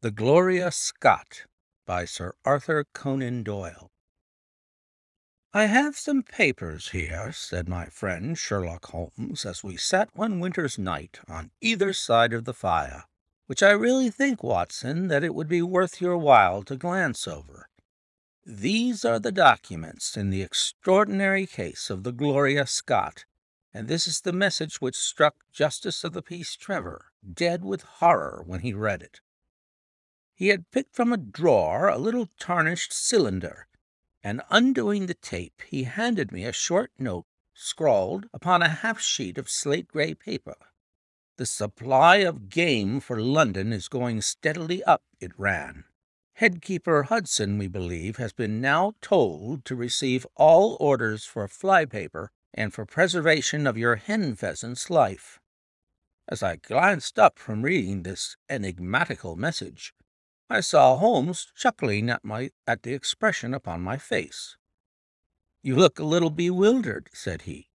The Gloria Scott by Sir Arthur Conan Doyle. I have some papers here, said my friend Sherlock Holmes, as we sat one winter's night on either side of the fire, which I really think, Watson, that it would be worth your while to glance over. These are the documents in the extraordinary case of the Gloria Scott, and this is the message which struck Justice of the Peace Trevor dead with horror when he read it. He had picked from a drawer a little tarnished cylinder, and undoing the tape, he handed me a short note scrawled upon a half sheet of slate gray paper. The supply of game for London is going steadily up, it ran. Headkeeper Hudson, we believe, has been now told to receive all orders for flypaper and for preservation of your hen pheasant's life. As I glanced up from reading this enigmatical message, I saw Holmes chuckling at my at the expression upon my face. You look a little bewildered, said he.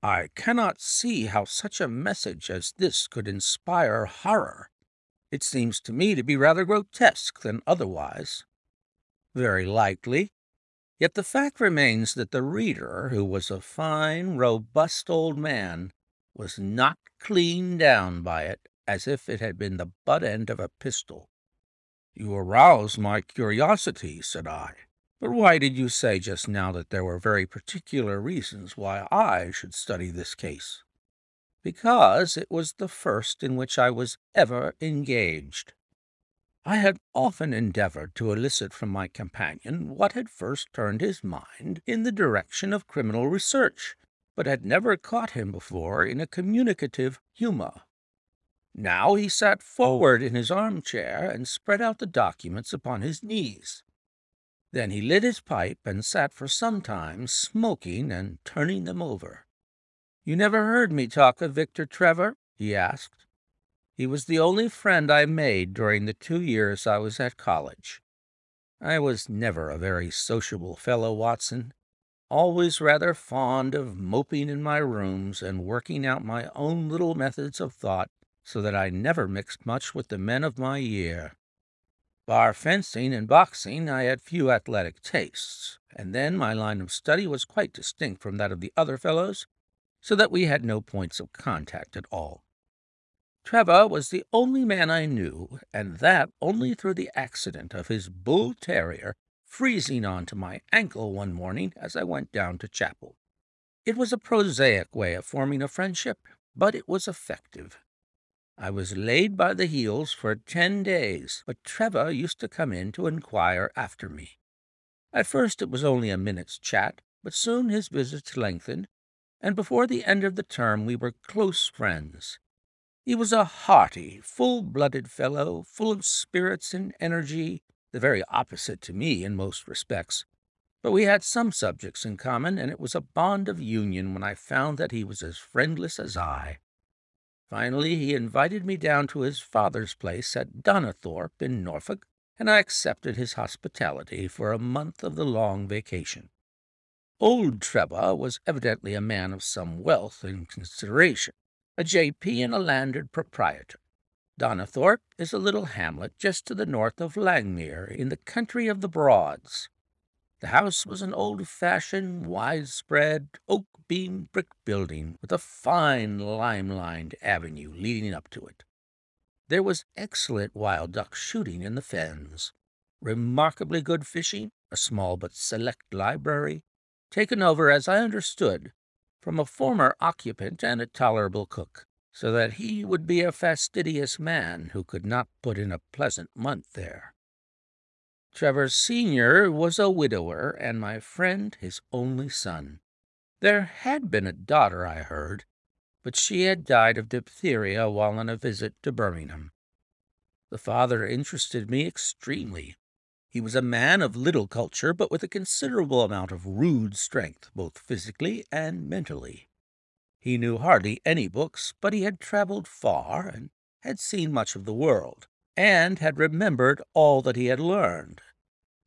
I cannot see how such a message as this could inspire horror. It seems to me to be rather grotesque than otherwise. Very likely. Yet the fact remains that the reader, who was a fine, robust old man, was knocked clean down by it as if it had been the butt end of a pistol. You arouse my curiosity, said I. But why did you say just now that there were very particular reasons why I should study this case? Because it was the first in which I was ever engaged. I had often endeavored to elicit from my companion what had first turned his mind in the direction of criminal research, but had never caught him before in a communicative humor. Now he sat oh. forward in his armchair and spread out the documents upon his knees. Then he lit his pipe and sat for some time smoking and turning them over. You never heard me talk of Victor Trevor? he asked. He was the only friend I made during the two years I was at college. I was never a very sociable fellow, Watson, always rather fond of moping in my rooms and working out my own little methods of thought so that I never mixed much with the men of my year. Bar fencing and boxing, I had few athletic tastes, and then my line of study was quite distinct from that of the other fellows, so that we had no points of contact at all. Trevor was the only man I knew, and that only through the accident of his bull terrier freezing on to my ankle one morning as I went down to chapel. It was a prosaic way of forming a friendship, but it was effective. I was laid by the heels for ten days, but Trevor used to come in to inquire after me. At first it was only a minute's chat, but soon his visits lengthened, and before the end of the term we were close friends. He was a hearty, full-blooded fellow, full of spirits and energy, the very opposite to me in most respects. But we had some subjects in common, and it was a bond of union when I found that he was as friendless as I. Finally, he invited me down to his father's place at Donnithorpe in Norfolk, and I accepted his hospitality for a month of the long vacation. Old Trevor was evidently a man of some wealth and consideration, a J.P. and a landed proprietor. Donnithorpe is a little hamlet just to the north of Langmere in the country of the Broads. The house was an old-fashioned, wide-spread, oak-beam brick building with a fine lime-lined avenue leading up to it. There was excellent wild duck shooting in the fens, remarkably good fishing, a small but select library, taken over, as I understood, from a former occupant and a tolerable cook, so that he would be a fastidious man who could not put in a pleasant month there. Trevor Sr. was a widower, and my friend his only son. There had been a daughter, I heard, but she had died of diphtheria while on a visit to Birmingham. The father interested me extremely. He was a man of little culture, but with a considerable amount of rude strength, both physically and mentally. He knew hardly any books, but he had travelled far and had seen much of the world, and had remembered all that he had learned.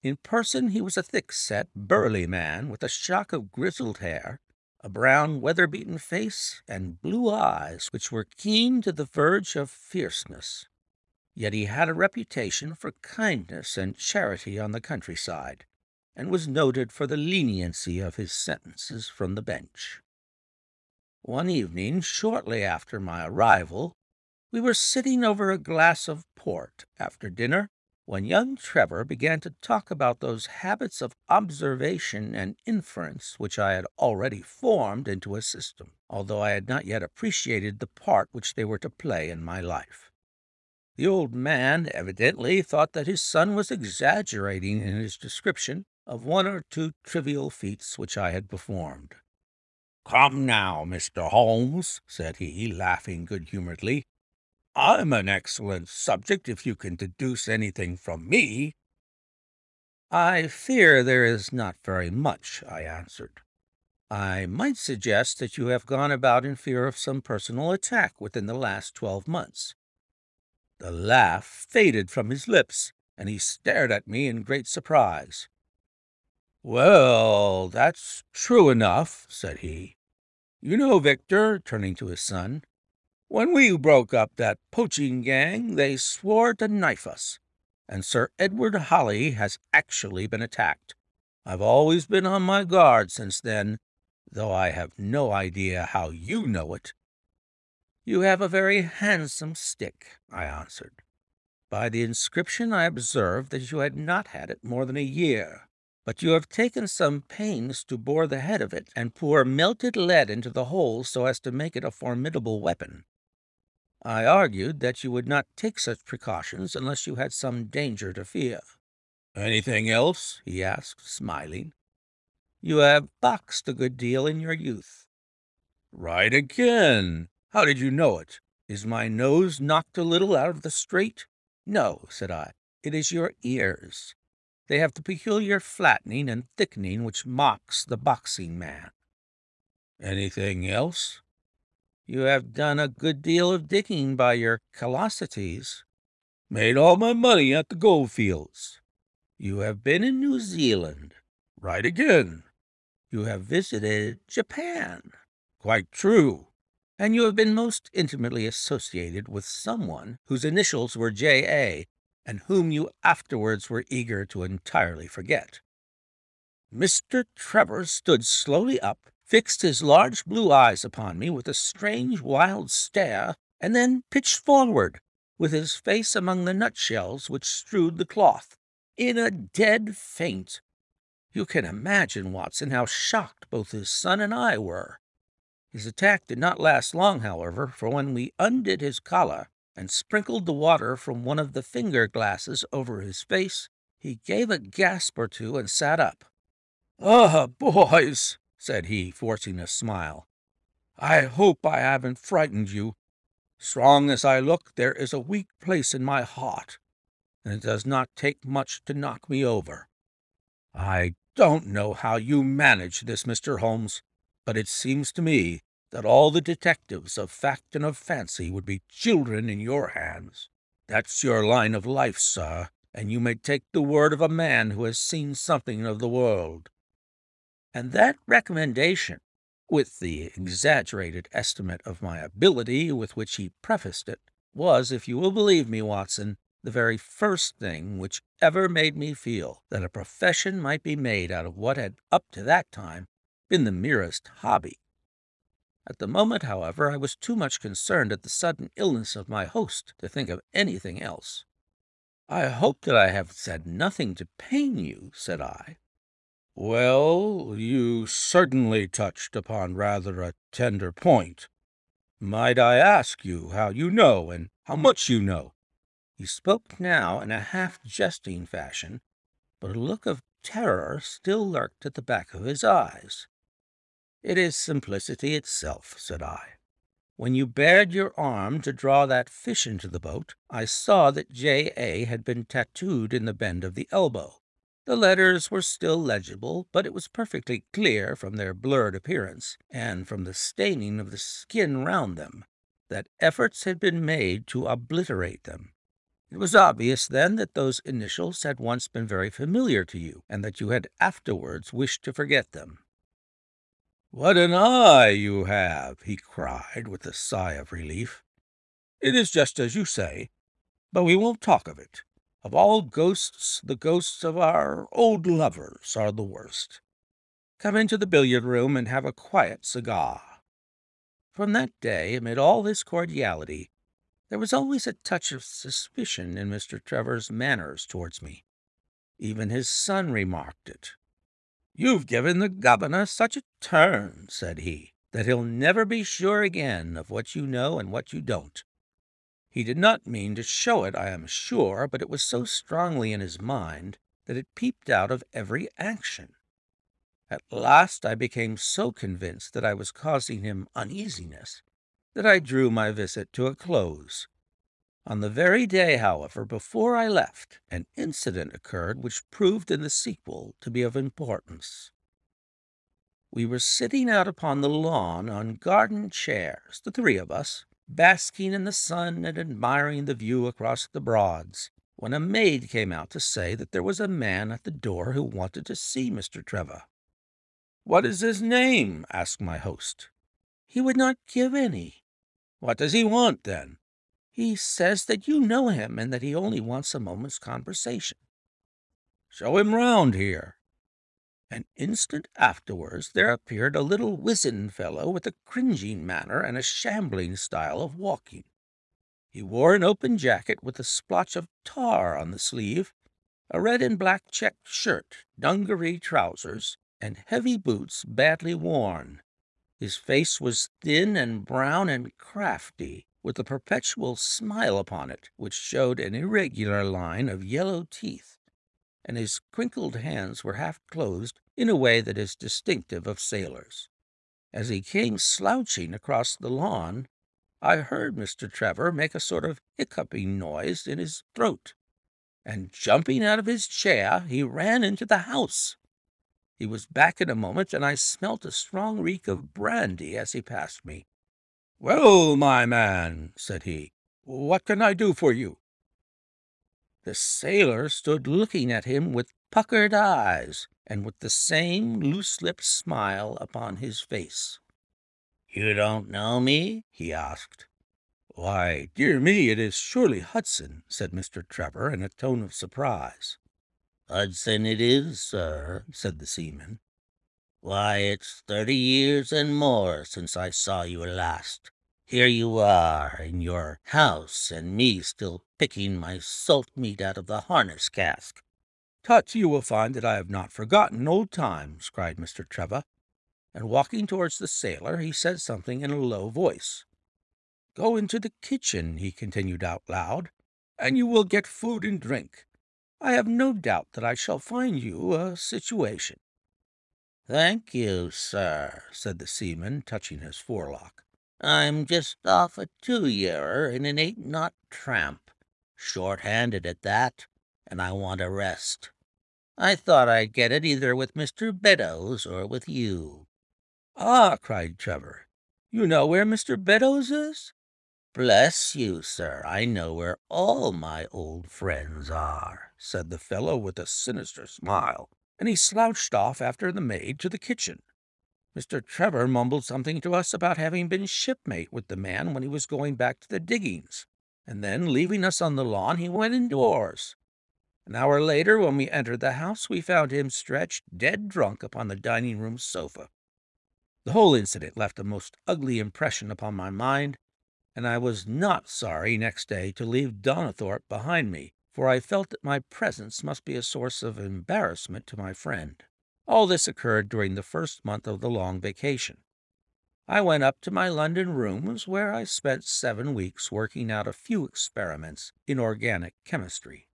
In person he was a thick-set, burly man with a shock of grizzled hair, a brown, weather-beaten face, and blue eyes which were keen to the verge of fierceness. Yet he had a reputation for kindness and charity on the countryside, and was noted for the leniency of his sentences from the bench. One evening, shortly after my arrival, we were sitting over a glass of port after dinner when young Trevor began to talk about those habits of observation and inference which I had already formed into a system, although I had not yet appreciated the part which they were to play in my life. The old man evidently thought that his son was exaggerating in his description of one or two trivial feats which I had performed. Come now, Mr. Holmes, said he, laughing good-humoredly. I'm an excellent subject if you can deduce anything from me. I fear there is not very much, I answered. I might suggest that you have gone about in fear of some personal attack within the last twelve months. The laugh faded from his lips, and he stared at me in great surprise. Well, that's true enough, said he. You know, Victor, turning to his son, when we broke up that poaching gang, they swore to knife us, and Sir Edward Holly has actually been attacked. I've always been on my guard since then, though I have no idea how you know it. You have a very handsome stick, I answered. By the inscription I observed that you had not had it more than a year, but you have taken some pains to bore the head of it and pour melted lead into the hole so as to make it a formidable weapon. I argued that you would not take such precautions unless you had some danger to fear. Anything else? he asked, smiling. You have boxed a good deal in your youth. Right again. How did you know it? Is my nose knocked a little out of the straight? No, said I. It is your ears. They have the peculiar flattening and thickening which mocks the boxing man. Anything else? You have done a good deal of digging by your callosities. Made all my money at the gold fields. You have been in New Zealand. Right again. You have visited Japan. Quite true. And you have been most intimately associated with someone whose initials were J.A., and whom you afterwards were eager to entirely forget. Mr. Trevor stood slowly up fixed his large blue eyes upon me with a strange wild stare, and then pitched forward, with his face among the nutshells which strewed the cloth, in a dead faint. You can imagine, Watson, how shocked both his son and I were. His attack did not last long, however, for when we undid his collar and sprinkled the water from one of the finger glasses over his face, he gave a gasp or two and sat up. Ah, boys, said he, forcing a smile. I hope I haven't frightened you. Strong as I look, there is a weak place in my heart, and it does not take much to knock me over. I don't know how you manage this, Mr. Holmes, but it seems to me that all the detectives of fact and of fancy would be children in your hands. That's your line of life, sir, and you may take the word of a man who has seen something of the world. And that recommendation, with the exaggerated estimate of my ability with which he prefaced it, was, if you will believe me, Watson, the very first thing which ever made me feel that a profession might be made out of what had, up to that time, been the merest hobby. At the moment, however, I was too much concerned at the sudden illness of my host to think of anything else. I hope that I have said nothing to pain you, said I. Well, you certainly touched upon rather a tender point. Might I ask you how you know and how much you know? He spoke now in a half-jesting fashion, but a look of terror still lurked at the back of his eyes. It is simplicity itself, said I. When you bared your arm to draw that fish into the boat, I saw that J.A. had been tattooed in the bend of the elbow. The letters were still legible, but it was perfectly clear from their blurred appearance, and from the staining of the skin round them, that efforts had been made to obliterate them. It was obvious, then, that those initials had once been very familiar to you, and that you had afterwards wished to forget them. What an eye you have! he cried with a sigh of relief. It is just as you say. But we won't talk of it. Of all ghosts, the ghosts of our old lovers are the worst. Come into the billiard room and have a quiet cigar. From that day, amid all this cordiality, there was always a touch of suspicion in Mr. Trevor's manners towards me. Even his son remarked it. You've given the governor such a turn, said he, that he'll never be sure again of what you know and what you don't. He did not mean to show it, I am sure, but it was so strongly in his mind that it peeped out of every action. At last I became so convinced that I was causing him uneasiness that I drew my visit to a close. On the very day, however, before I left, an incident occurred which proved in the sequel to be of importance. We were sitting out upon the lawn on garden chairs, the three of us, basking in the sun and admiring the view across the Broads, when a maid came out to say that there was a man at the door who wanted to see Mr. Trevor. What is his name? asked my host. He would not give any. What does he want, then? He says that you know him and that he only wants a moment's conversation. Show him round here. An instant afterwards there appeared a little wizen fellow with a cringing manner and a shambling style of walking. He wore an open jacket with a splotch of tar on the sleeve, a red and black checked shirt, dungaree trousers, and heavy boots badly worn. His face was thin and brown and crafty, with a perpetual smile upon it, which showed an irregular line of yellow teeth, and his crinkled hands were half closed in a way that is distinctive of sailors. As he came slouching across the lawn, I heard Mr. Trevor make a sort of hiccuping noise in his throat, and jumping out of his chair, he ran into the house. He was back in a moment, and I smelt a strong reek of brandy as he passed me. Well, my man, said he, what can I do for you? The sailor stood looking at him with puckered eyes, and with the same loose-lipped smile upon his face. You don't know me? he asked. Why, dear me, it is surely Hudson, said Mr. Trevor in a tone of surprise. Hudson it is, sir, said the seaman. Why, it's thirty years and more since I saw you last. Here you are in your house, and me still picking my salt meat out of the harness cask. Tut, you will find that I have not forgotten old times, cried Mr. Trevor, and walking towards the sailor, he said something in a low voice. Go into the kitchen, he continued out loud, and you will get food and drink. I have no doubt that I shall find you a situation. Thank you, sir, said the seaman, touching his forelock. I'm just off a two-yearer in an eight-knot tramp, short-handed at that, and I want a rest. I thought I'd get it either with Mr. Beddoes or with you. Ah, cried Trevor, you know where Mr. Beddoes is? Bless you, sir, I know where all my old friends are, said the fellow with a sinister smile, and he slouched off after the maid to the kitchen. Mr. Trevor mumbled something to us about having been shipmate with the man when he was going back to the diggings, and then, leaving us on the lawn, he went indoors. An hour later, when we entered the house, we found him stretched dead drunk upon the dining-room sofa. The whole incident left a most ugly impression upon my mind, and I was not sorry next day to leave Donnithorpe behind me, for I felt that my presence must be a source of embarrassment to my friend. All this occurred during the first month of the long vacation. I went up to my London rooms, where I spent seven weeks working out a few experiments in organic chemistry.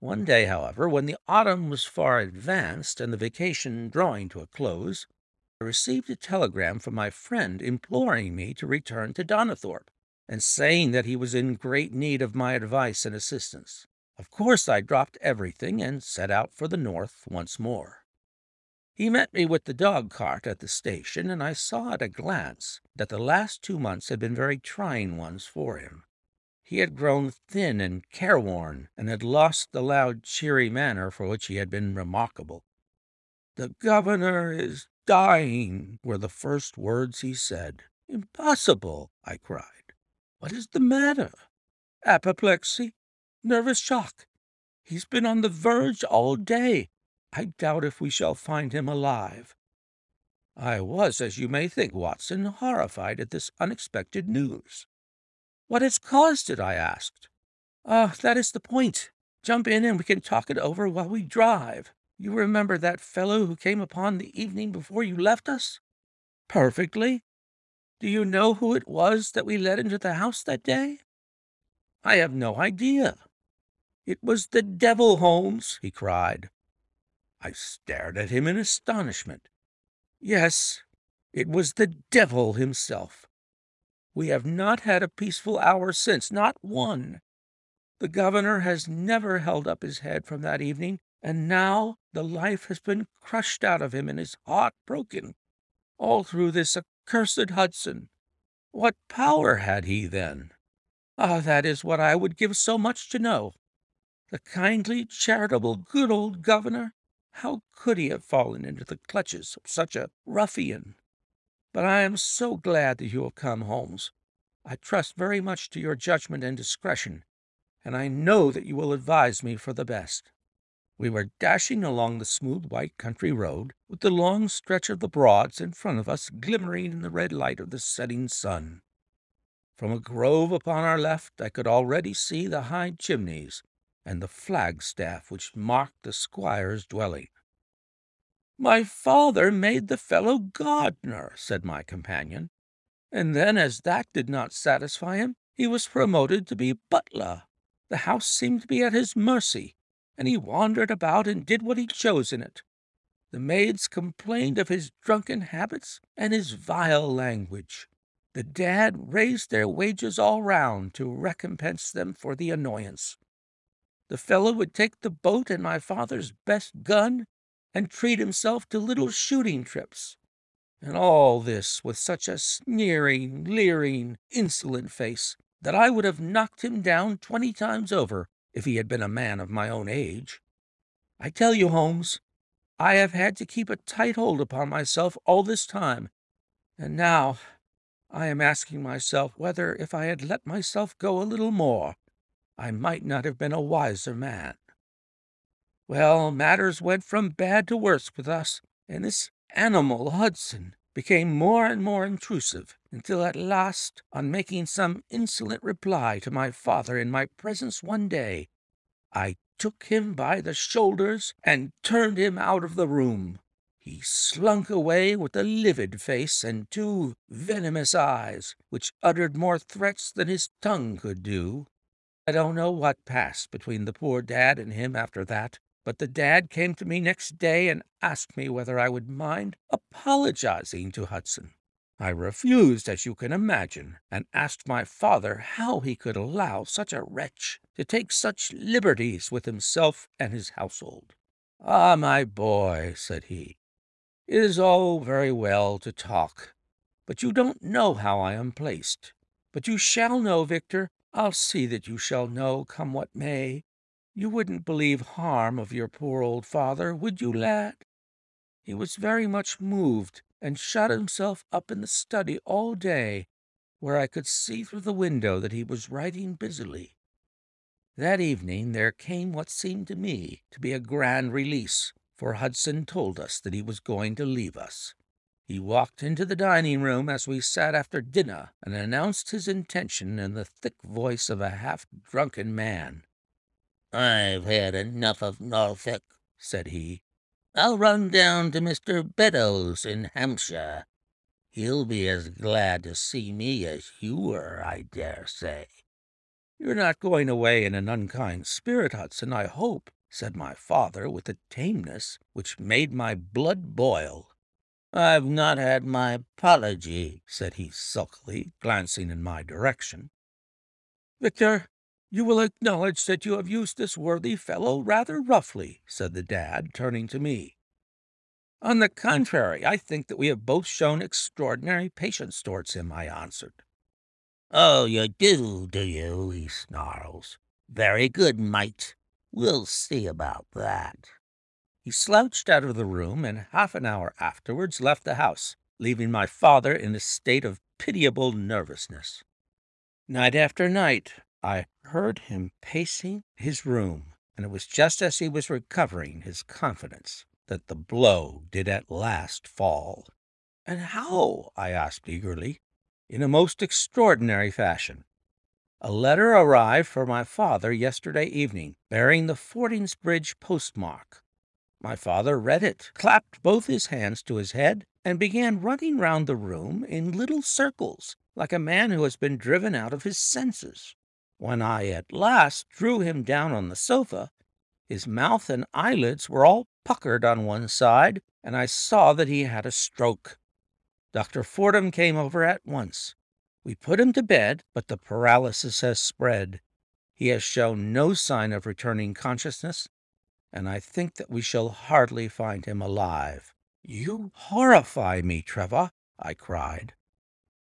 One day, however, when the autumn was far advanced and the vacation drawing to a close, I received a telegram from my friend imploring me to return to Donnithorpe and saying that he was in great need of my advice and assistance. Of course, I dropped everything and set out for the north once more. He met me with the dog cart at the station, and I saw at a glance that the last two months had been very trying ones for him. He had grown thin and careworn, and had lost the loud, cheery manner for which he had been remarkable. The governor is dying, were the first words he said. Impossible, I cried. What is the matter? Apoplexy? Nervous shock. He's been on the verge all day. I doubt if we shall find him alive. I was, as you may think, Watson, horrified at this unexpected news. What has caused it? I asked. Ah, uh, that is the point. Jump in and we can talk it over while we drive. You remember that fellow who came upon the evening before you left us? Perfectly. Do you know who it was that we let into the house that day? I have no idea. It was the devil, Holmes, he cried. I stared at him in astonishment. Yes, it was the devil himself. We have not had a peaceful hour since, not one. The governor has never held up his head from that evening, and now the life has been crushed out of him and his heart broken. All through this accursed Hudson. What power had he then? Ah, that is what I would give so much to know. The kindly, charitable, good old governor how could he have fallen into the clutches of such a ruffian? But I am so glad that you have come, Holmes. I trust very much to your judgment and discretion, and I know that you will advise me for the best. We were dashing along the smooth white country road, with the long stretch of the Broads in front of us glimmering in the red light of the setting sun. From a grove upon our left I could already see the high chimneys and the flagstaff which marked the squire's dwelling. My father made the fellow gardener, said my companion, and then, as that did not satisfy him, he was promoted to be butler. The house seemed to be at his mercy, and he wandered about and did what he chose in it. The maids complained of his drunken habits and his vile language. The dad raised their wages all round to recompense them for the annoyance. The fellow would take the boat and my father's best gun and treat himself to little shooting trips. And all this with such a sneering, leering, insolent face that I would have knocked him down twenty times over if he had been a man of my own age. I tell you, Holmes, I have had to keep a tight hold upon myself all this time, and now I am asking myself whether, if I had let myself go a little more, I might not have been a wiser man. Well, matters went from bad to worse with us, and this animal, Hudson, became more and more intrusive, until at last, on making some insolent reply to my father in my presence one day, I took him by the shoulders and turned him out of the room. He slunk away with a livid face and two venomous eyes, which uttered more threats than his tongue could do. I don't know what passed between the poor dad and him after that, but the dad came to me next day and asked me whether I would mind apologizing to Hudson. I refused, as you can imagine, and asked my father how he could allow such a wretch to take such liberties with himself and his household. Ah, my boy, said he, it is all very well to talk, but you don't know how I am placed. But you shall know, Victor, I'll see that you shall know, come what may. You wouldn't believe harm of your poor old father, would you, lad? He was very much moved, and shut himself up in the study all day, where I could see through the window that he was writing busily. That evening there came what seemed to me to be a grand release, for Hudson told us that he was going to leave us. He walked into the dining room as we sat after dinner and announced his intention in the thick voice of a half drunken man. I've had enough of Norfolk, said he. I'll run down to Mr. Beddoes in Hampshire. He'll be as glad to see me as you were, I dare say. You're not going away in an unkind spirit, Hudson, I hope, said my father with a tameness which made my blood boil. I've not had my apology, said he sulkily, glancing in my direction. Victor, you will acknowledge that you have used this worthy fellow rather roughly, said the dad, turning to me. On the contrary, I think that we have both shown extraordinary patience towards him, I answered. Oh, you do, do you? he snarls. Very good, mate. We'll see about that. He slouched out of the room and half an hour afterwards left the house, leaving my father in a state of pitiable nervousness. Night after night I heard him pacing his room, and it was just as he was recovering his confidence that the blow did at last fall. And how? I asked eagerly. In a most extraordinary fashion. A letter arrived for my father yesterday evening, bearing the Fordingbridge postmark. My father read it, clapped both his hands to his head, and began running round the room in little circles, like a man who has been driven out of his senses. When I at last drew him down on the sofa, his mouth and eyelids were all puckered on one side, and I saw that he had a stroke. Dr. Fordham came over at once. We put him to bed, but the paralysis has spread. He has shown no sign of returning consciousness, and I think that we shall hardly find him alive. You horrify me, Trevor, I cried.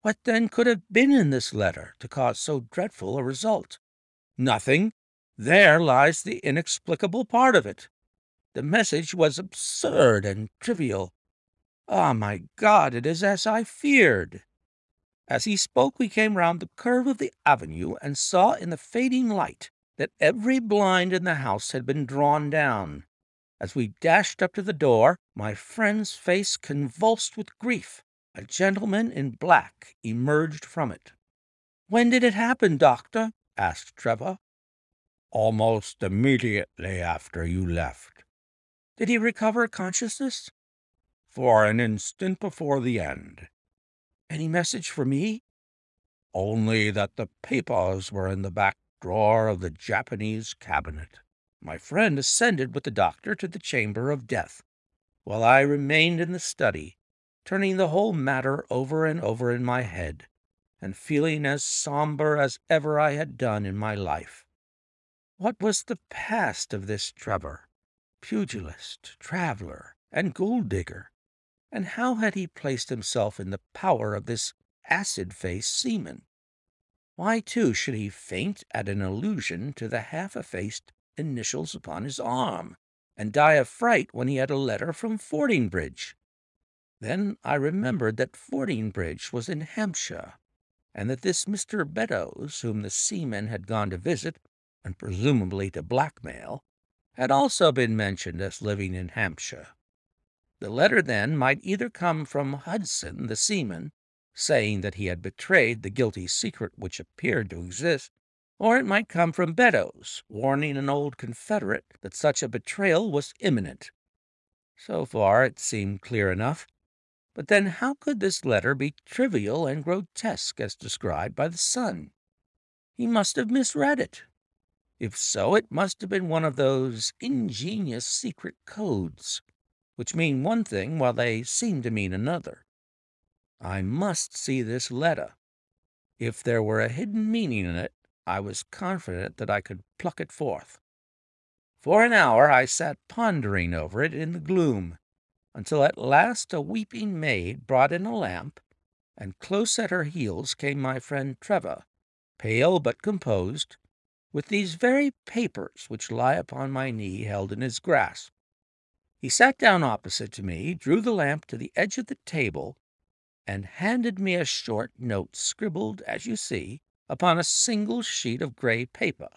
What then could have been in this letter to cause so dreadful a result? Nothing. There lies the inexplicable part of it. The message was absurd and trivial. Ah, my God, it is as I feared. As he spoke, we came round the curve of the avenue and saw in the fading light that every blind in the house had been drawn down. As we dashed up to the door, my friend's face convulsed with grief. A gentleman in black emerged from it. When did it happen, doctor? asked Trevor. Almost immediately after you left. Did he recover consciousness? For an instant before the end. Any message for me? Only that the papers were in the back drawer of the Japanese cabinet. My friend ascended with the doctor to the chamber of death, while I remained in the study, turning the whole matter over and over in my head, and feeling as somber as ever I had done in my life. What was the past of this Trevor, pugilist, traveler, and gold digger? And how had he placed himself in the power of this acid-faced seaman? Why, too, should he faint at an allusion to the half-effaced initials upon his arm, and die of fright when he had a letter from Fordingbridge? Then I remembered that Fordingbridge was in Hampshire, and that this Mr. Beddoes, whom the seaman had gone to visit, and presumably to blackmail, had also been mentioned as living in Hampshire. The letter, then, might either come from Hudson, the seaman, saying that he had betrayed the guilty secret which appeared to exist, or it might come from Beddoes, warning an old confederate that such a betrayal was imminent. So far it seemed clear enough. But then how could this letter be trivial and grotesque as described by the son? He must have misread it. If so, it must have been one of those ingenious secret codes, which mean one thing while they seem to mean another. I must see this letter. If there were a hidden meaning in it, I was confident that I could pluck it forth. For an hour I sat pondering over it in the gloom, until at last a weeping maid brought in a lamp, and close at her heels came my friend Trevor, pale but composed, with these very papers which lie upon my knee held in his grasp. He sat down opposite to me, drew the lamp to the edge of the table, and handed me a short note scribbled, as you see, upon a single sheet of grey paper.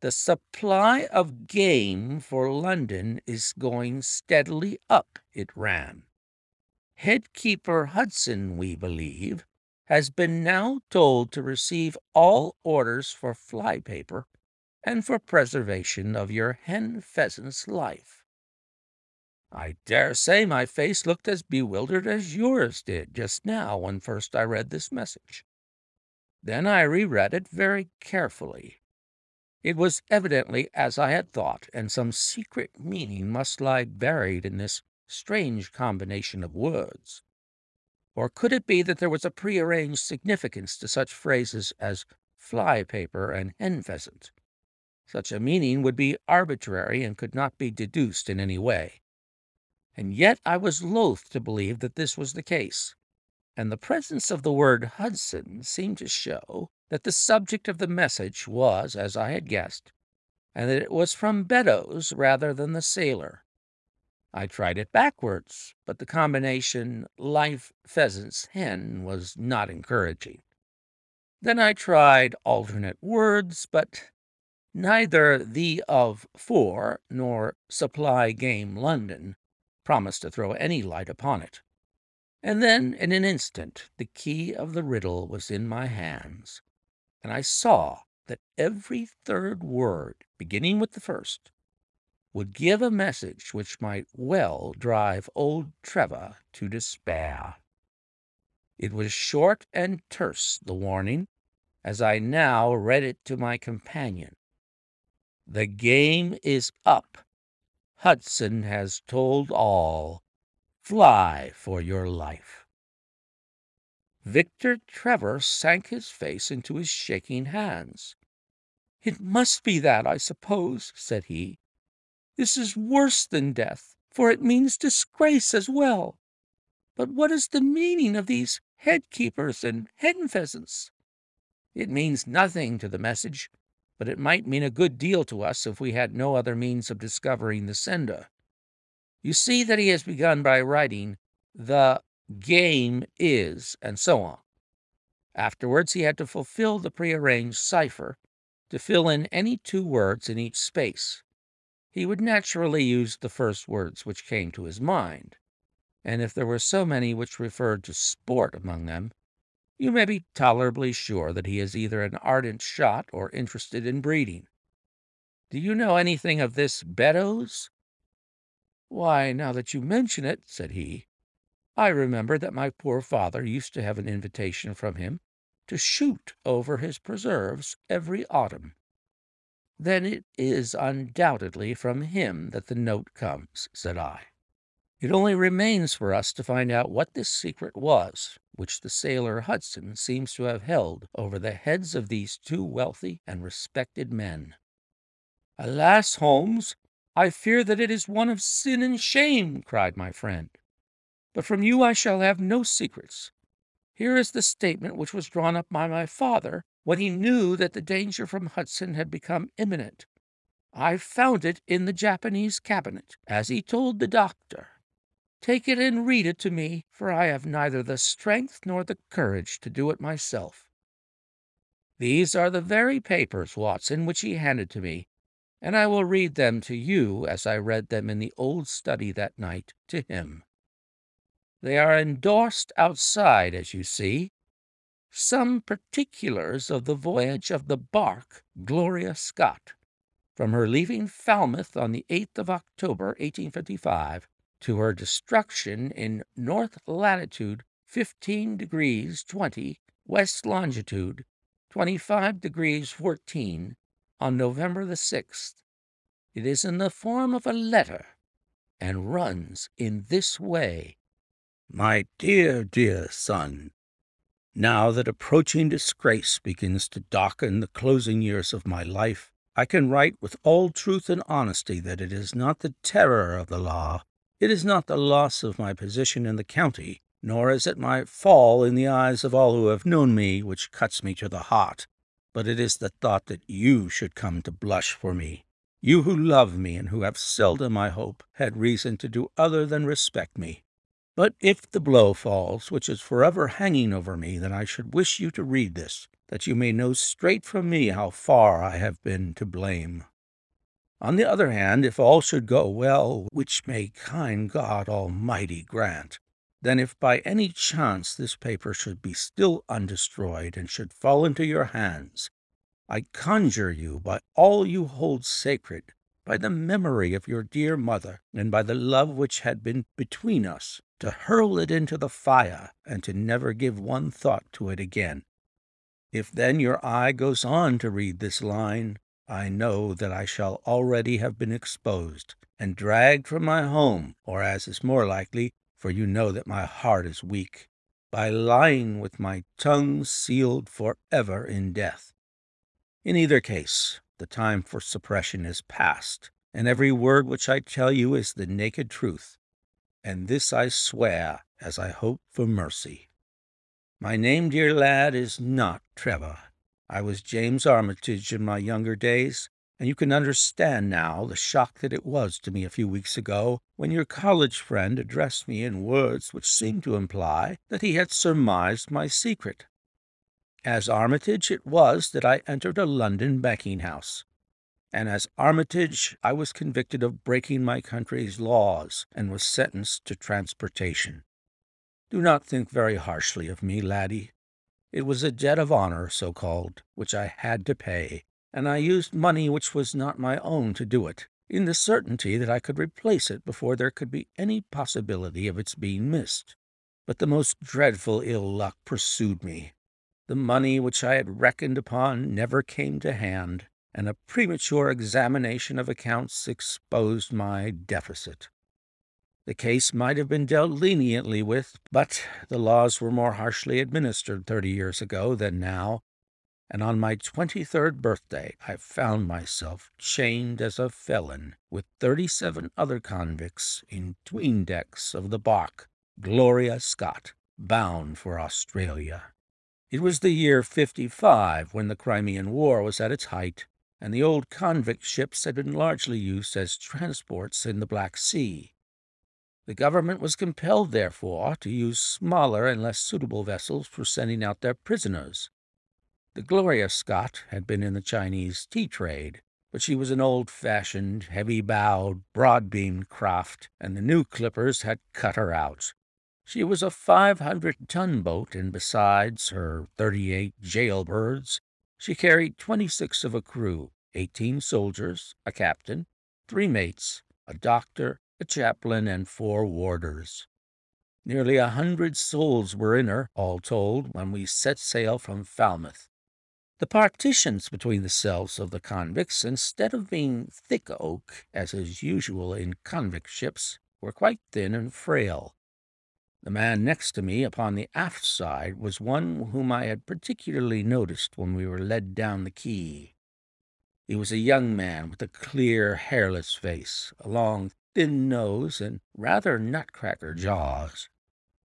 The supply of game for London is going steadily up, it ran. Headkeeper Hudson, we believe, has been now told to receive all orders for flypaper and for preservation of your hen pheasant's life. I dare say my face looked as bewildered as yours did just now when first I read this message. Then I reread it very carefully. It was evidently as I had thought, and some secret meaning must lie buried in this strange combination of words. Or could it be that there was a prearranged significance to such phrases as fly paper and hen pheasant? Such a meaning would be arbitrary and could not be deduced in any way and yet I was loath to believe that this was the case, and the presence of the word Hudson seemed to show that the subject of the message was, as I had guessed, and that it was from Beddoes rather than the sailor. I tried it backwards, but the combination life pheasant's hen was not encouraging. Then I tried alternate words, but neither the of for nor supply game London promised to throw any light upon it. And then, in an instant, the key of the riddle was in my hands, and I saw that every third word, beginning with the first, would give a message which might well drive old Trevor to despair. It was short and terse, the warning, as I now read it to my companion. The game is up. Hudson has told all. Fly for your life. Victor Trevor sank his face into his shaking hands. It must be that, I suppose, said he. This is worse than death, for it means disgrace as well. But what is the meaning of these head keepers and hen pheasants? It means nothing to the message, but it might mean a good deal to us if we had no other means of discovering the sender. You see that he has begun by writing, The game is, and so on. Afterwards, he had to fulfill the prearranged cipher to fill in any two words in each space he would naturally use the first words which came to his mind, and if there were so many which referred to sport among them, you may be tolerably sure that he is either an ardent shot or interested in breeding. Do you know anything of this Beddoes? Why, now that you mention it, said he, I remember that my poor father used to have an invitation from him to shoot over his preserves every autumn. Then it is undoubtedly from him that the note comes, said I. It only remains for us to find out what this secret was, which the sailor Hudson seems to have held over the heads of these two wealthy and respected men. Alas, Holmes, I fear that it is one of sin and shame, cried my friend. But from you I shall have no secrets. Here is the statement which was drawn up by my father when he knew that the danger from Hudson had become imminent. I found it in the Japanese cabinet, as he told the doctor. Take it and read it to me, for I have neither the strength nor the courage to do it myself. These are the very papers, Watson, which he handed to me, and I will read them to you as I read them in the old study that night to him. They are endorsed outside, as you see. Some particulars of the voyage of the bark Gloria Scott, from her leaving Falmouth on the 8th of October, 1855, to her destruction in north latitude 15 degrees 20, west longitude 25 degrees 14, on November the 6th. It is in the form of a letter, and runs in this way. My dear, dear son, now that approaching disgrace begins to darken the closing years of my life, I can write with all truth and honesty that it is not the terror of the law, it is not the loss of my position in the county, nor is it my fall in the eyes of all who have known me, which cuts me to the heart, but it is the thought that you should come to blush for me, you who love me and who have seldom, I hope, had reason to do other than respect me. But if the blow falls, which is forever hanging over me, then I should wish you to read this, that you may know straight from me how far I have been to blame. On the other hand, if all should go well, which may kind God Almighty grant, then if by any chance this paper should be still undestroyed and should fall into your hands, I conjure you by all you hold sacred, by the memory of your dear mother, and by the love which had been between us, to hurl it into the fire, and to never give one thought to it again. If then your eye goes on to read this line, I know that I shall already have been exposed, and dragged from my home, or as is more likely, for you know that my heart is weak, by lying with my tongue sealed for ever in death. In either case, the time for suppression is past, and every word which I tell you is the naked truth, and this I swear as I hope for mercy. My name, dear lad, is not Trevor. I was James Armitage in my younger days, and you can understand now the shock that it was to me a few weeks ago when your college friend addressed me in words which seemed to imply that he had surmised my secret. As Armitage it was that I entered a London banking house, and as Armitage I was convicted of breaking my country's laws and was sentenced to transportation. Do not think very harshly of me, laddie. It was a debt of honor, so called, which I had to pay, and I used money which was not my own to do it, in the certainty that I could replace it before there could be any possibility of its being missed. But the most dreadful ill luck pursued me. The money which I had reckoned upon never came to hand, and a premature examination of accounts exposed my deficit. The case might have been dealt leniently with, but the laws were more harshly administered thirty years ago than now, and on my twenty-third birthday I found myself chained as a felon with thirty-seven other convicts in 'tween decks of the bark Gloria Scott, bound for Australia. It was the year fifty-five when the Crimean War was at its height, and the old convict ships had been largely used as transports in the Black Sea. The government was compelled, therefore, to use smaller and less suitable vessels for sending out their prisoners. The Gloria Scott had been in the Chinese tea trade, but she was an old-fashioned, heavy-bowed, broad-beamed craft, and the new clippers had cut her out. She was a 500-ton boat, and besides her 38 jailbirds, she carried 26 of a crew, 18 soldiers, a captain, three mates, a doctor, a chaplain, and four warders. Nearly a hundred souls were in her, all told, when we set sail from Falmouth. The partitions between the cells of the convicts, instead of being thick oak, as is usual in convict ships, were quite thin and frail. The man next to me upon the aft side was one whom I had particularly noticed when we were led down the quay. He was a young man with a clear, hairless face, a long, thin nose, and rather nutcracker jaws.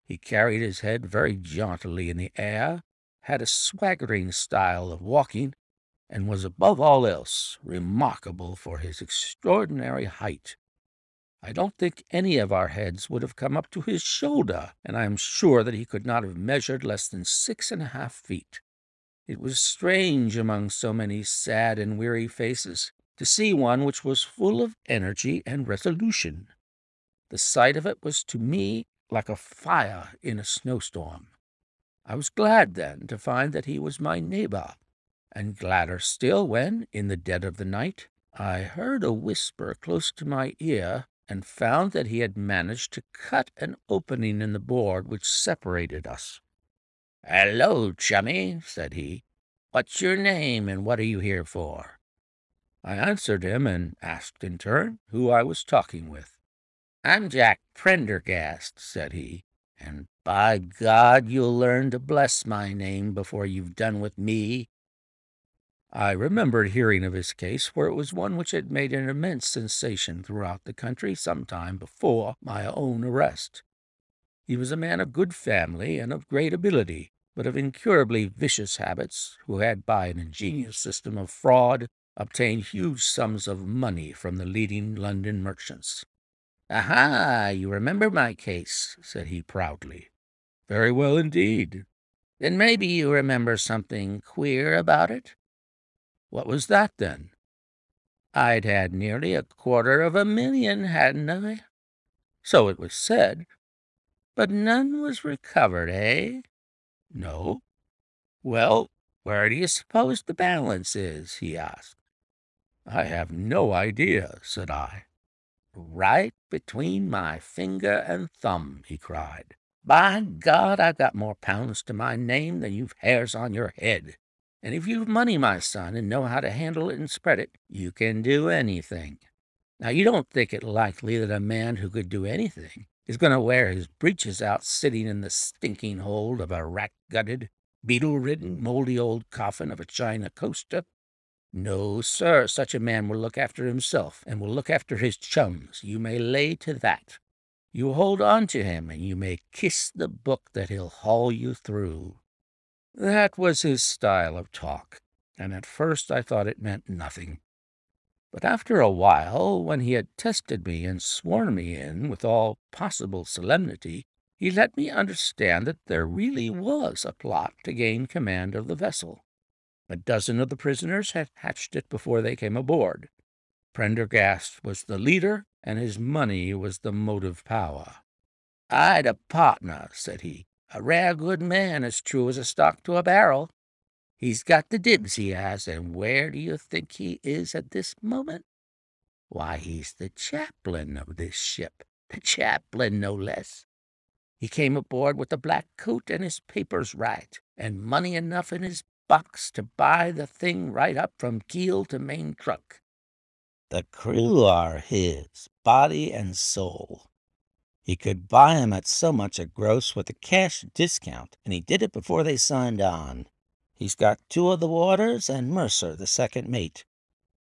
He carried his head very jauntily in the air, had a swaggering style of walking, and was above all else remarkable for his extraordinary height. I don't think any of our heads would have come up to his shoulder, and I am sure that he could not have measured less than six and a half feet. It was strange among so many sad and weary faces to see one which was full of energy and resolution. The sight of it was to me like a fire in a snowstorm. I was glad then to find that he was my neighbor, and gladder still when, in the dead of the night, I heard a whisper close to my ear and found that he had managed to cut an opening in the board which separated us. "Hello, chummy," said he. "What's your name, and what are you here for?" I answered him, and asked in turn who I was talking with. "I'm Jack Prendergast," said he, "and by God you'll learn to bless my name before you've done with me." I remembered hearing of his case, for it was one which had made an immense sensation throughout the country some time before my own arrest. He was a man of good family and of great ability, but of incurably vicious habits, who had, by an ingenious system of fraud, obtained huge sums of money from the leading London merchants. "Aha! You remember my case," said he proudly. "Very well indeed." "Then maybe you remember something queer about it?" "What was that, then?" "I'd had nearly a quarter of a million, hadn't I?" "So it was said." "But none was recovered, eh?" "No." "Well, where do you suppose the balance is?" he asked. "I have no idea," said I. "Right between my finger and thumb!" he cried. "By God, I've got more pounds to my name than you've hairs on your head. And if you've money, my son, and know how to handle it and spread it, you can do anything. Now, you don't think it likely that a man who could do anything is going to wear his breeches out sitting in the stinking hold of a rat-gutted, beetle-ridden, moldy old coffin of a China coaster? No, sir, such a man will look after himself, and will look after his chums, you may lay to that. You hold on to him, and you may kiss the book that he'll haul you through. That was his style of talk, and at first I thought it meant nothing. But after a while, when he had tested me and sworn me in with all possible solemnity, he let me understand that there really was a plot to gain command of the vessel. A dozen of the prisoners had hatched it before they came aboard. Prendergast was the leader, and his money was the motive power. I'd a partner, said he, a rare good man, as true as a stock to a barrel. He's got the dibs, he has, and where do you think he is at this moment? Why, he's the chaplain of this ship, the chaplain, no less. He came aboard with a black coat and his papers right, and money enough in his box to buy the thing right up from keel to main truck. The crew are his, body and soul. He could buy 'em at so much a gross with a cash discount, and he did it before they signed on. He's got two of the warders and Mercer, the second mate,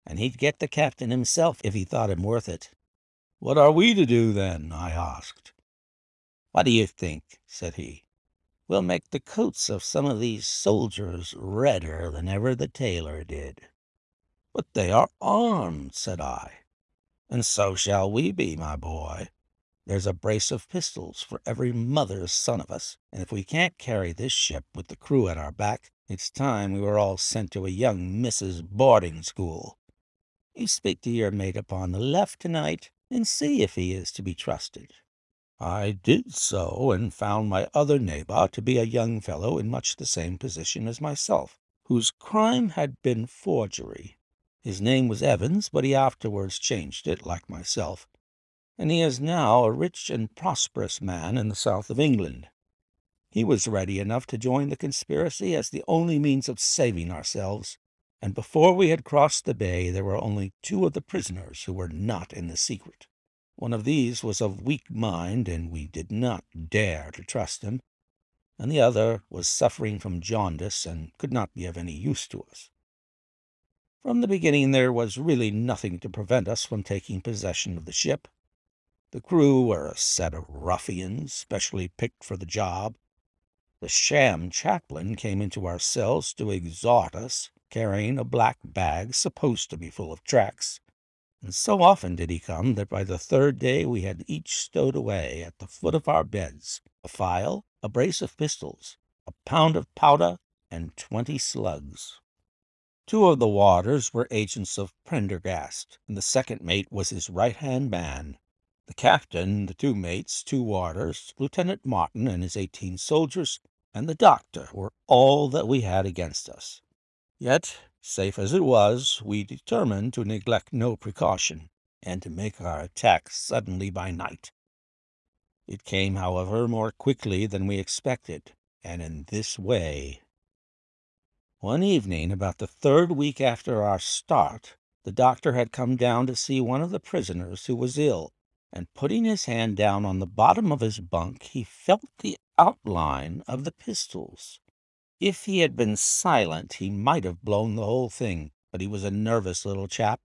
and he'd get the captain himself if he thought him worth it. What are we to do, then? I asked. What do you think? said he. We'll make the coats of some of these soldiers redder than ever the tailor did. But they are armed, said I. And so shall we be, my boy. There's a brace of pistols for every mother's son of us, and if we can't carry this ship with the crew at our back, it's time we were all sent to a young Mrs. boarding school. You speak to your mate upon the left tonight, and see if he is to be trusted. I did so, and found my other neighbor to be a young fellow in much the same position as myself, whose crime had been forgery. His name was Evans, but he afterwards changed it, like myself, and he is now a rich and prosperous man in the south of England. He was ready enough to join the conspiracy as the only means of saving ourselves, and before we had crossed the bay there were only two of the prisoners who were not in the secret. One of these was of weak mind, and we did not dare to trust him, and the other was suffering from jaundice and could not be of any use to us. From the beginning there was really nothing to prevent us from taking possession of the ship. The crew were a set of ruffians specially picked for the job. The sham chaplain came into our cells to exhort us, carrying a black bag supposed to be full of tracts. And so often did he come that by the third day we had each stowed away at the foot of our beds a file, a brace of pistols, a pound of powder, and twenty slugs. Two of the warders were agents of Prendergast, and the second mate was his right-hand man. The captain, the two mates, two warders, Lieutenant Martin and his eighteen soldiers, and the doctor were all that we had against us. Yet, safe as it was, we determined to neglect no precaution, and to make our attack suddenly by night. It came, however, more quickly than we expected, and in this way. One evening, about the third week after our start, the doctor had come down to see one of the prisoners who was ill, and putting his hand down on the bottom of his bunk, he felt the outline of the pistols. If he had been silent, he might have blown the whole thing, but he was a nervous little chap.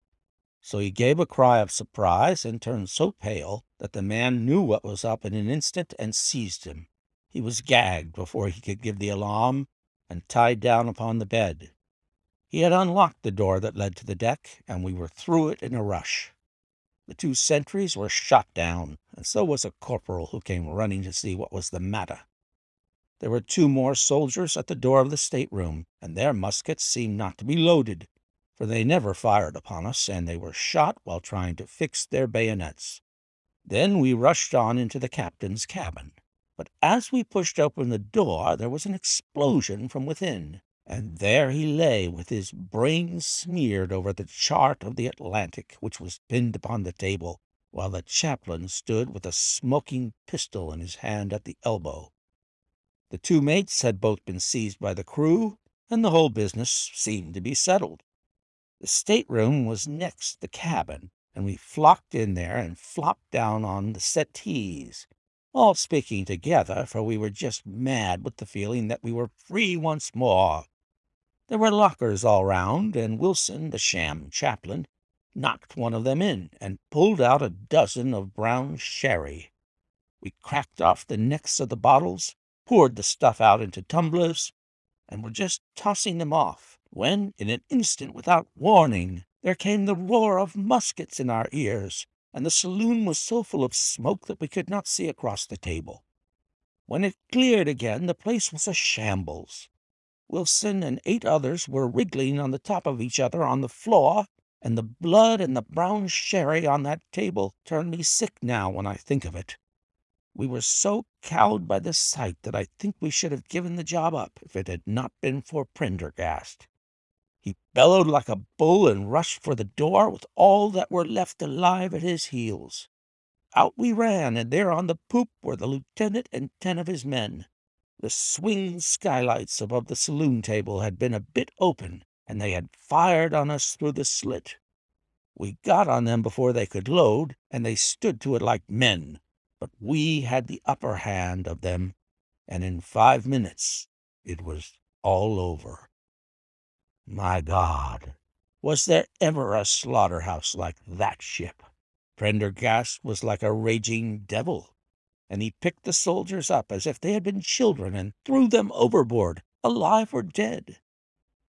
So he gave a cry of surprise and turned so pale that the man knew what was up in an instant and seized him. He was gagged before he could give the alarm, and tied down upon the bed. He had unlocked the door that led to the deck, and we were through it in a rush. The two sentries were shot down, and so was a corporal who came running to see what was the matter. There were two more soldiers at the door of the stateroom, and their muskets seemed not to be loaded, for they never fired upon us, and they were shot while trying to fix their bayonets. Then we rushed on into the captain's cabin. But as we pushed open the door, there was an explosion from within, and there he lay with his brains smeared over the chart of the Atlantic, which was pinned upon the table, while the chaplain stood with a smoking pistol in his hand at the elbow. The two mates had both been seized by the crew, and the whole business seemed to be settled. The stateroom was next the cabin, and we flocked in there and flopped down on the settees, all speaking together, for we were just mad with the feeling that we were free once more. There were lockers all round, and Wilson, the sham chaplain, knocked one of them in and pulled out a dozen of brown sherry. We cracked off the necks of the bottles, poured the stuff out into tumblers, and were just tossing them off, when, in an instant, without warning, there came the roar of muskets in our ears, and the saloon was so full of smoke that we could not see across the table. When it cleared again, the place was a shambles. Wilson and eight others were wriggling on the top of each other on the floor, and the blood and the brown sherry on that table turn me sick now when I think of it. We were so cowed by the sight that I think we should have given the job up if it had not been for Prendergast. He bellowed like a bull and rushed for the door with all that were left alive at his heels. Out we ran, and there on the poop were the lieutenant and ten of his men. The swing skylights above the saloon table had been a bit open, and they had fired on us through the slit. We got on them before they could load, and they stood to it like men, but we had the upper hand of them, and in five minutes it was all over. My God, was there ever a slaughterhouse like that ship? Prendergast was like a raging devil, and he picked the soldiers up as if they had been children and threw them overboard, alive or dead.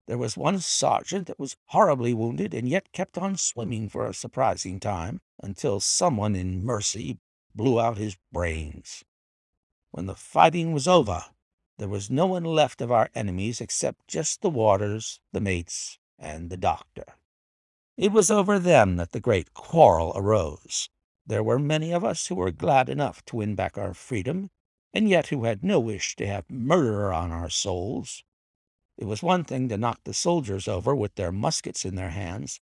There was one sergeant that was horribly wounded and yet kept on swimming for a surprising time until someone in mercy blew out his brains. When the fighting was over, there was no one left of our enemies except just the warders, the mates, and the doctor. It was over them that the great quarrel arose. There were many of us who were glad enough to win back our freedom, and yet who had no wish to have murder on our souls. It was one thing to knock the soldiers over with their muskets in their hands,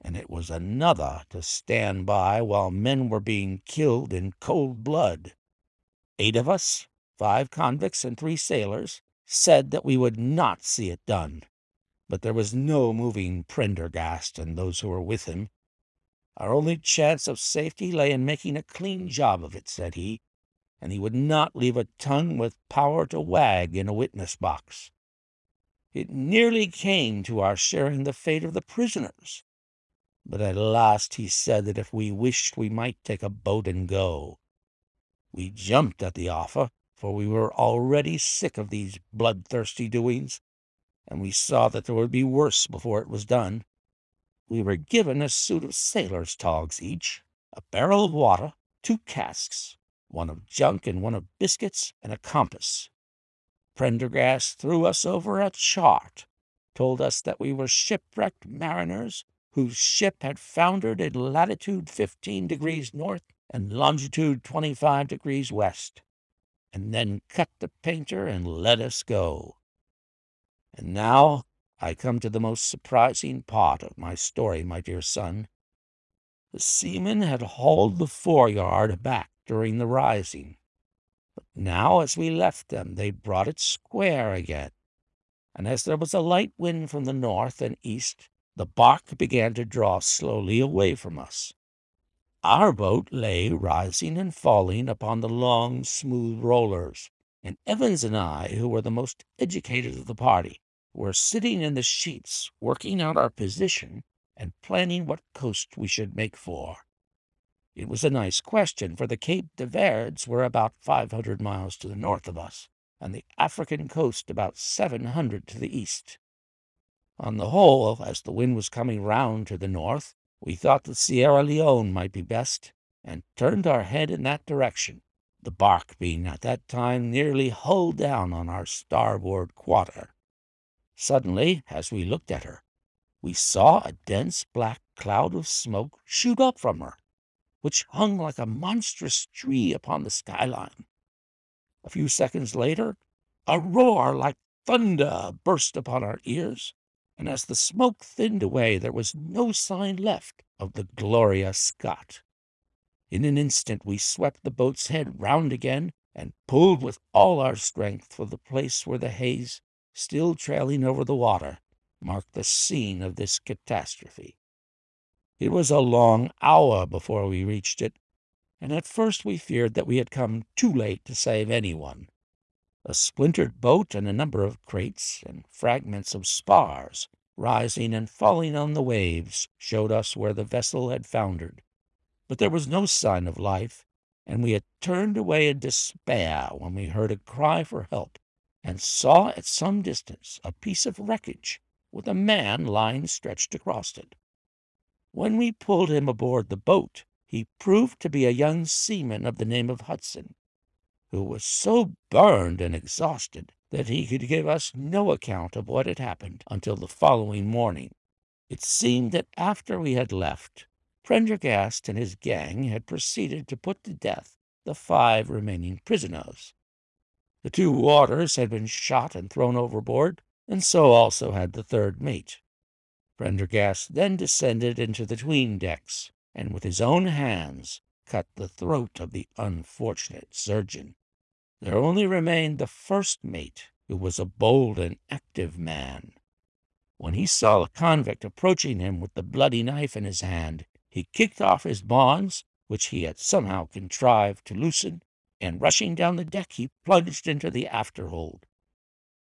and it was another to stand by while men were being killed in cold blood. Eight of us, five convicts and three sailors, said that we would not see it done. But there was no moving Prendergast and those who were with him. Our only chance of safety lay in making a clean job of it, said he, and he would not leave a tongue with power to wag in a witness box. It nearly came to our sharing the fate of the prisoners, but at last he said that if we wished we might take a boat and go. We jumped at the offer, for we were already sick of these bloodthirsty doings, and we saw that there would be worse before it was done. We were given a suit of sailors' togs each, a barrel of water, two casks, one of junk and one of biscuits, and a compass. Prendergast threw us over a chart, told us that we were shipwrecked mariners whose ship had foundered in latitude 15 degrees north and longitude 25 degrees west and then cut the painter and let us go. And now I come to the most surprising part of my story, my dear son. The seamen had hauled the foreyard back during the rising, but now as we left them they brought it square again, and as there was a light wind from the north and east, the bark began to draw slowly away from us. Our boat lay rising and falling upon the long, smooth rollers, and Evans and I, who were the most educated of the party, were sitting in the sheets working out our position and planning what coast we should make for. It was a nice question, for the Cape de Verds were about five hundred miles to the north of us, and the African coast about seven hundred to the east. On the whole, uh, as the wind was coming round to the north, we thought that Sierra Leone might be best, and turned our head in that direction, the bark being at that time nearly hull down on our starboard quarter. Suddenly, as we looked at her, we saw a dense black cloud of smoke shoot up from her, which hung like a monstrous tree upon the skyline. A few seconds later, a roar like thunder burst upon our ears, and as the smoke thinned away, there was no sign left of the Gloria Scott. In an instant we swept the boat's head round again and pulled with all our strength for the place where the haze, still trailing over the water, marked the scene of this catastrophe. It was a long hour before we reached it, and at first we feared that we had come too late to save anyone. A splintered boat and a number of crates and fragments of spars, rising and falling on the waves, showed us where the vessel had foundered. But there was no sign of life, and we had turned away in despair when we heard a cry for help and saw at some distance a piece of wreckage with a man lying stretched across it. When we pulled him aboard the boat, he proved to be a young seaman of the name of Hudson, who was so burned and exhausted that he could give us no account of what had happened until the following morning. It seemed that after we had left, Prendergast and his gang had proceeded to put to death the five remaining prisoners. The two warders had been shot and thrown overboard, and so also had the third mate. Prendergast then descended into the tween decks, and with his own hands cut the throat of the unfortunate surgeon. There only remained the first mate, who was a bold and active man. When he saw the convict approaching him with the bloody knife in his hand, he kicked off his bonds, which he had somehow contrived to loosen, and rushing down the deck he plunged into the afterhold.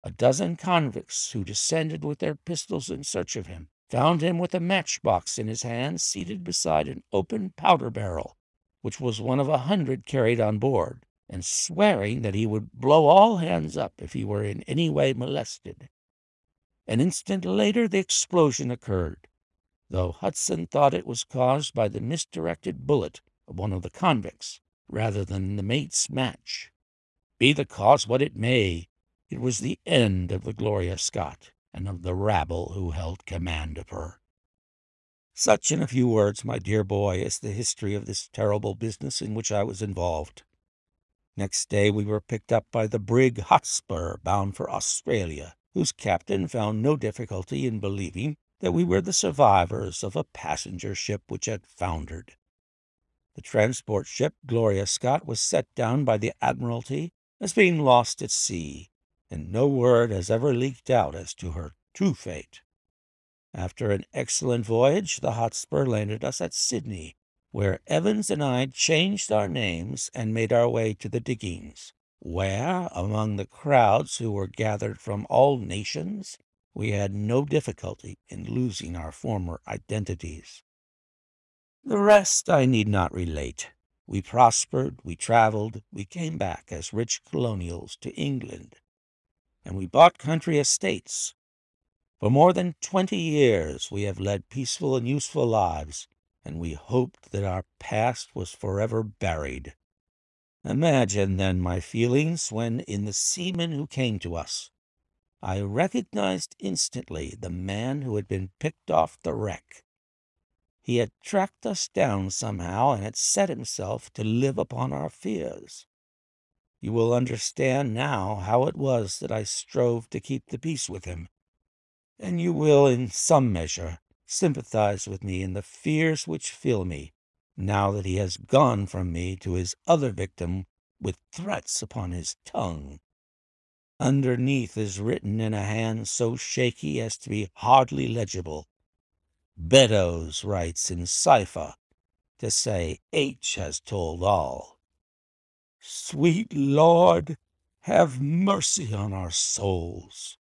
A dozen convicts who descended with their pistols in search of him found him with a matchbox in his hand seated beside an open powder barrel, which was one of a hundred carried on board, and swearing that he would blow all hands up if he were in any way molested. An instant later the explosion occurred, though Hudson thought it was caused by the misdirected bullet of one of the convicts rather than the mate's match. Be the cause what it may, it was the end of the Gloria Scott and of the rabble who held command of her. Such, in a few words, my dear boy, is the history of this terrible business in which I was involved. Next day we were picked up by the brig Hotspur, bound for Australia, whose captain found no difficulty in believing that we were the survivors of a passenger ship which had foundered. The transport ship Gloria Scott was set down by the Admiralty as being lost at sea, and no word has ever leaked out as to her true fate. After an excellent voyage, the Hotspur landed us at Sydney, where Evans and I changed our names and made our way to the diggings, where, among the crowds who were gathered from all nations, we had no difficulty in losing our former identities. The rest I need not relate. We prospered, we traveled, we came back as rich colonials to England, and we bought country estates. For more than twenty years we have led peaceful and useful lives, and we hoped that our past was forever buried. Imagine, then, my feelings when, in the seaman who came to us, I recognized instantly the man who had been picked off the wreck. He had tracked us down somehow and had set himself to live upon our fears. You will understand now how it was that I strove to keep the peace with him, and you will, in some measure, sympathize with me in the fears which fill me now that he has gone from me to his other victim with threats upon his tongue. Underneath is written in a hand so shaky as to be hardly legible. Beddoes writes in cipher to say H has told all. Sweet Lord, have mercy on our souls.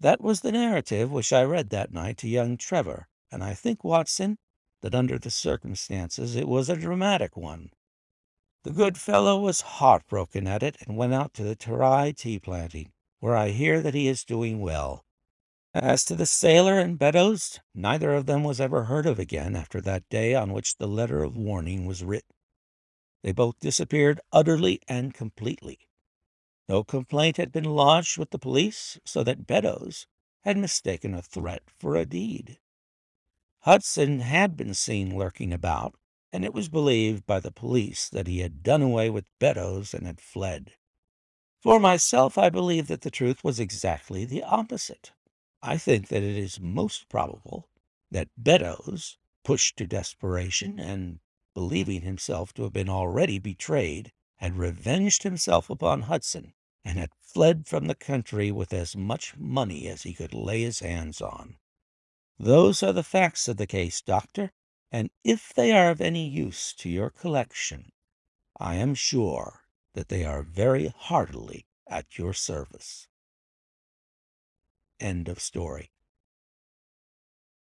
That was the narrative which I read that night to young Trevor, and I think, Watson, that under the circumstances it was a dramatic one. The good fellow was heartbroken at it, and went out to the Terai tea planting, where I hear that he is doing well. As to the sailor and Beddoes, neither of them was ever heard of again after that day on which the letter of warning was written. They both disappeared utterly and completely. No complaint had been lodged with the police, so that Beddoes had mistaken a threat for a deed. Hudson had been seen lurking about, and it was believed by the police that he had done away with Beddoes and had fled. For myself, I believe that the truth was exactly the opposite. I think that it is most probable that Beddoes, pushed to desperation, and believing himself to have been already betrayed, had revenged himself upon Hudson, and had fled from the country with as much money as he could lay his hands on. Those are the facts of the case, Doctor, and if they are of any use to your collection, I am sure that they are very heartily at your service. End of story.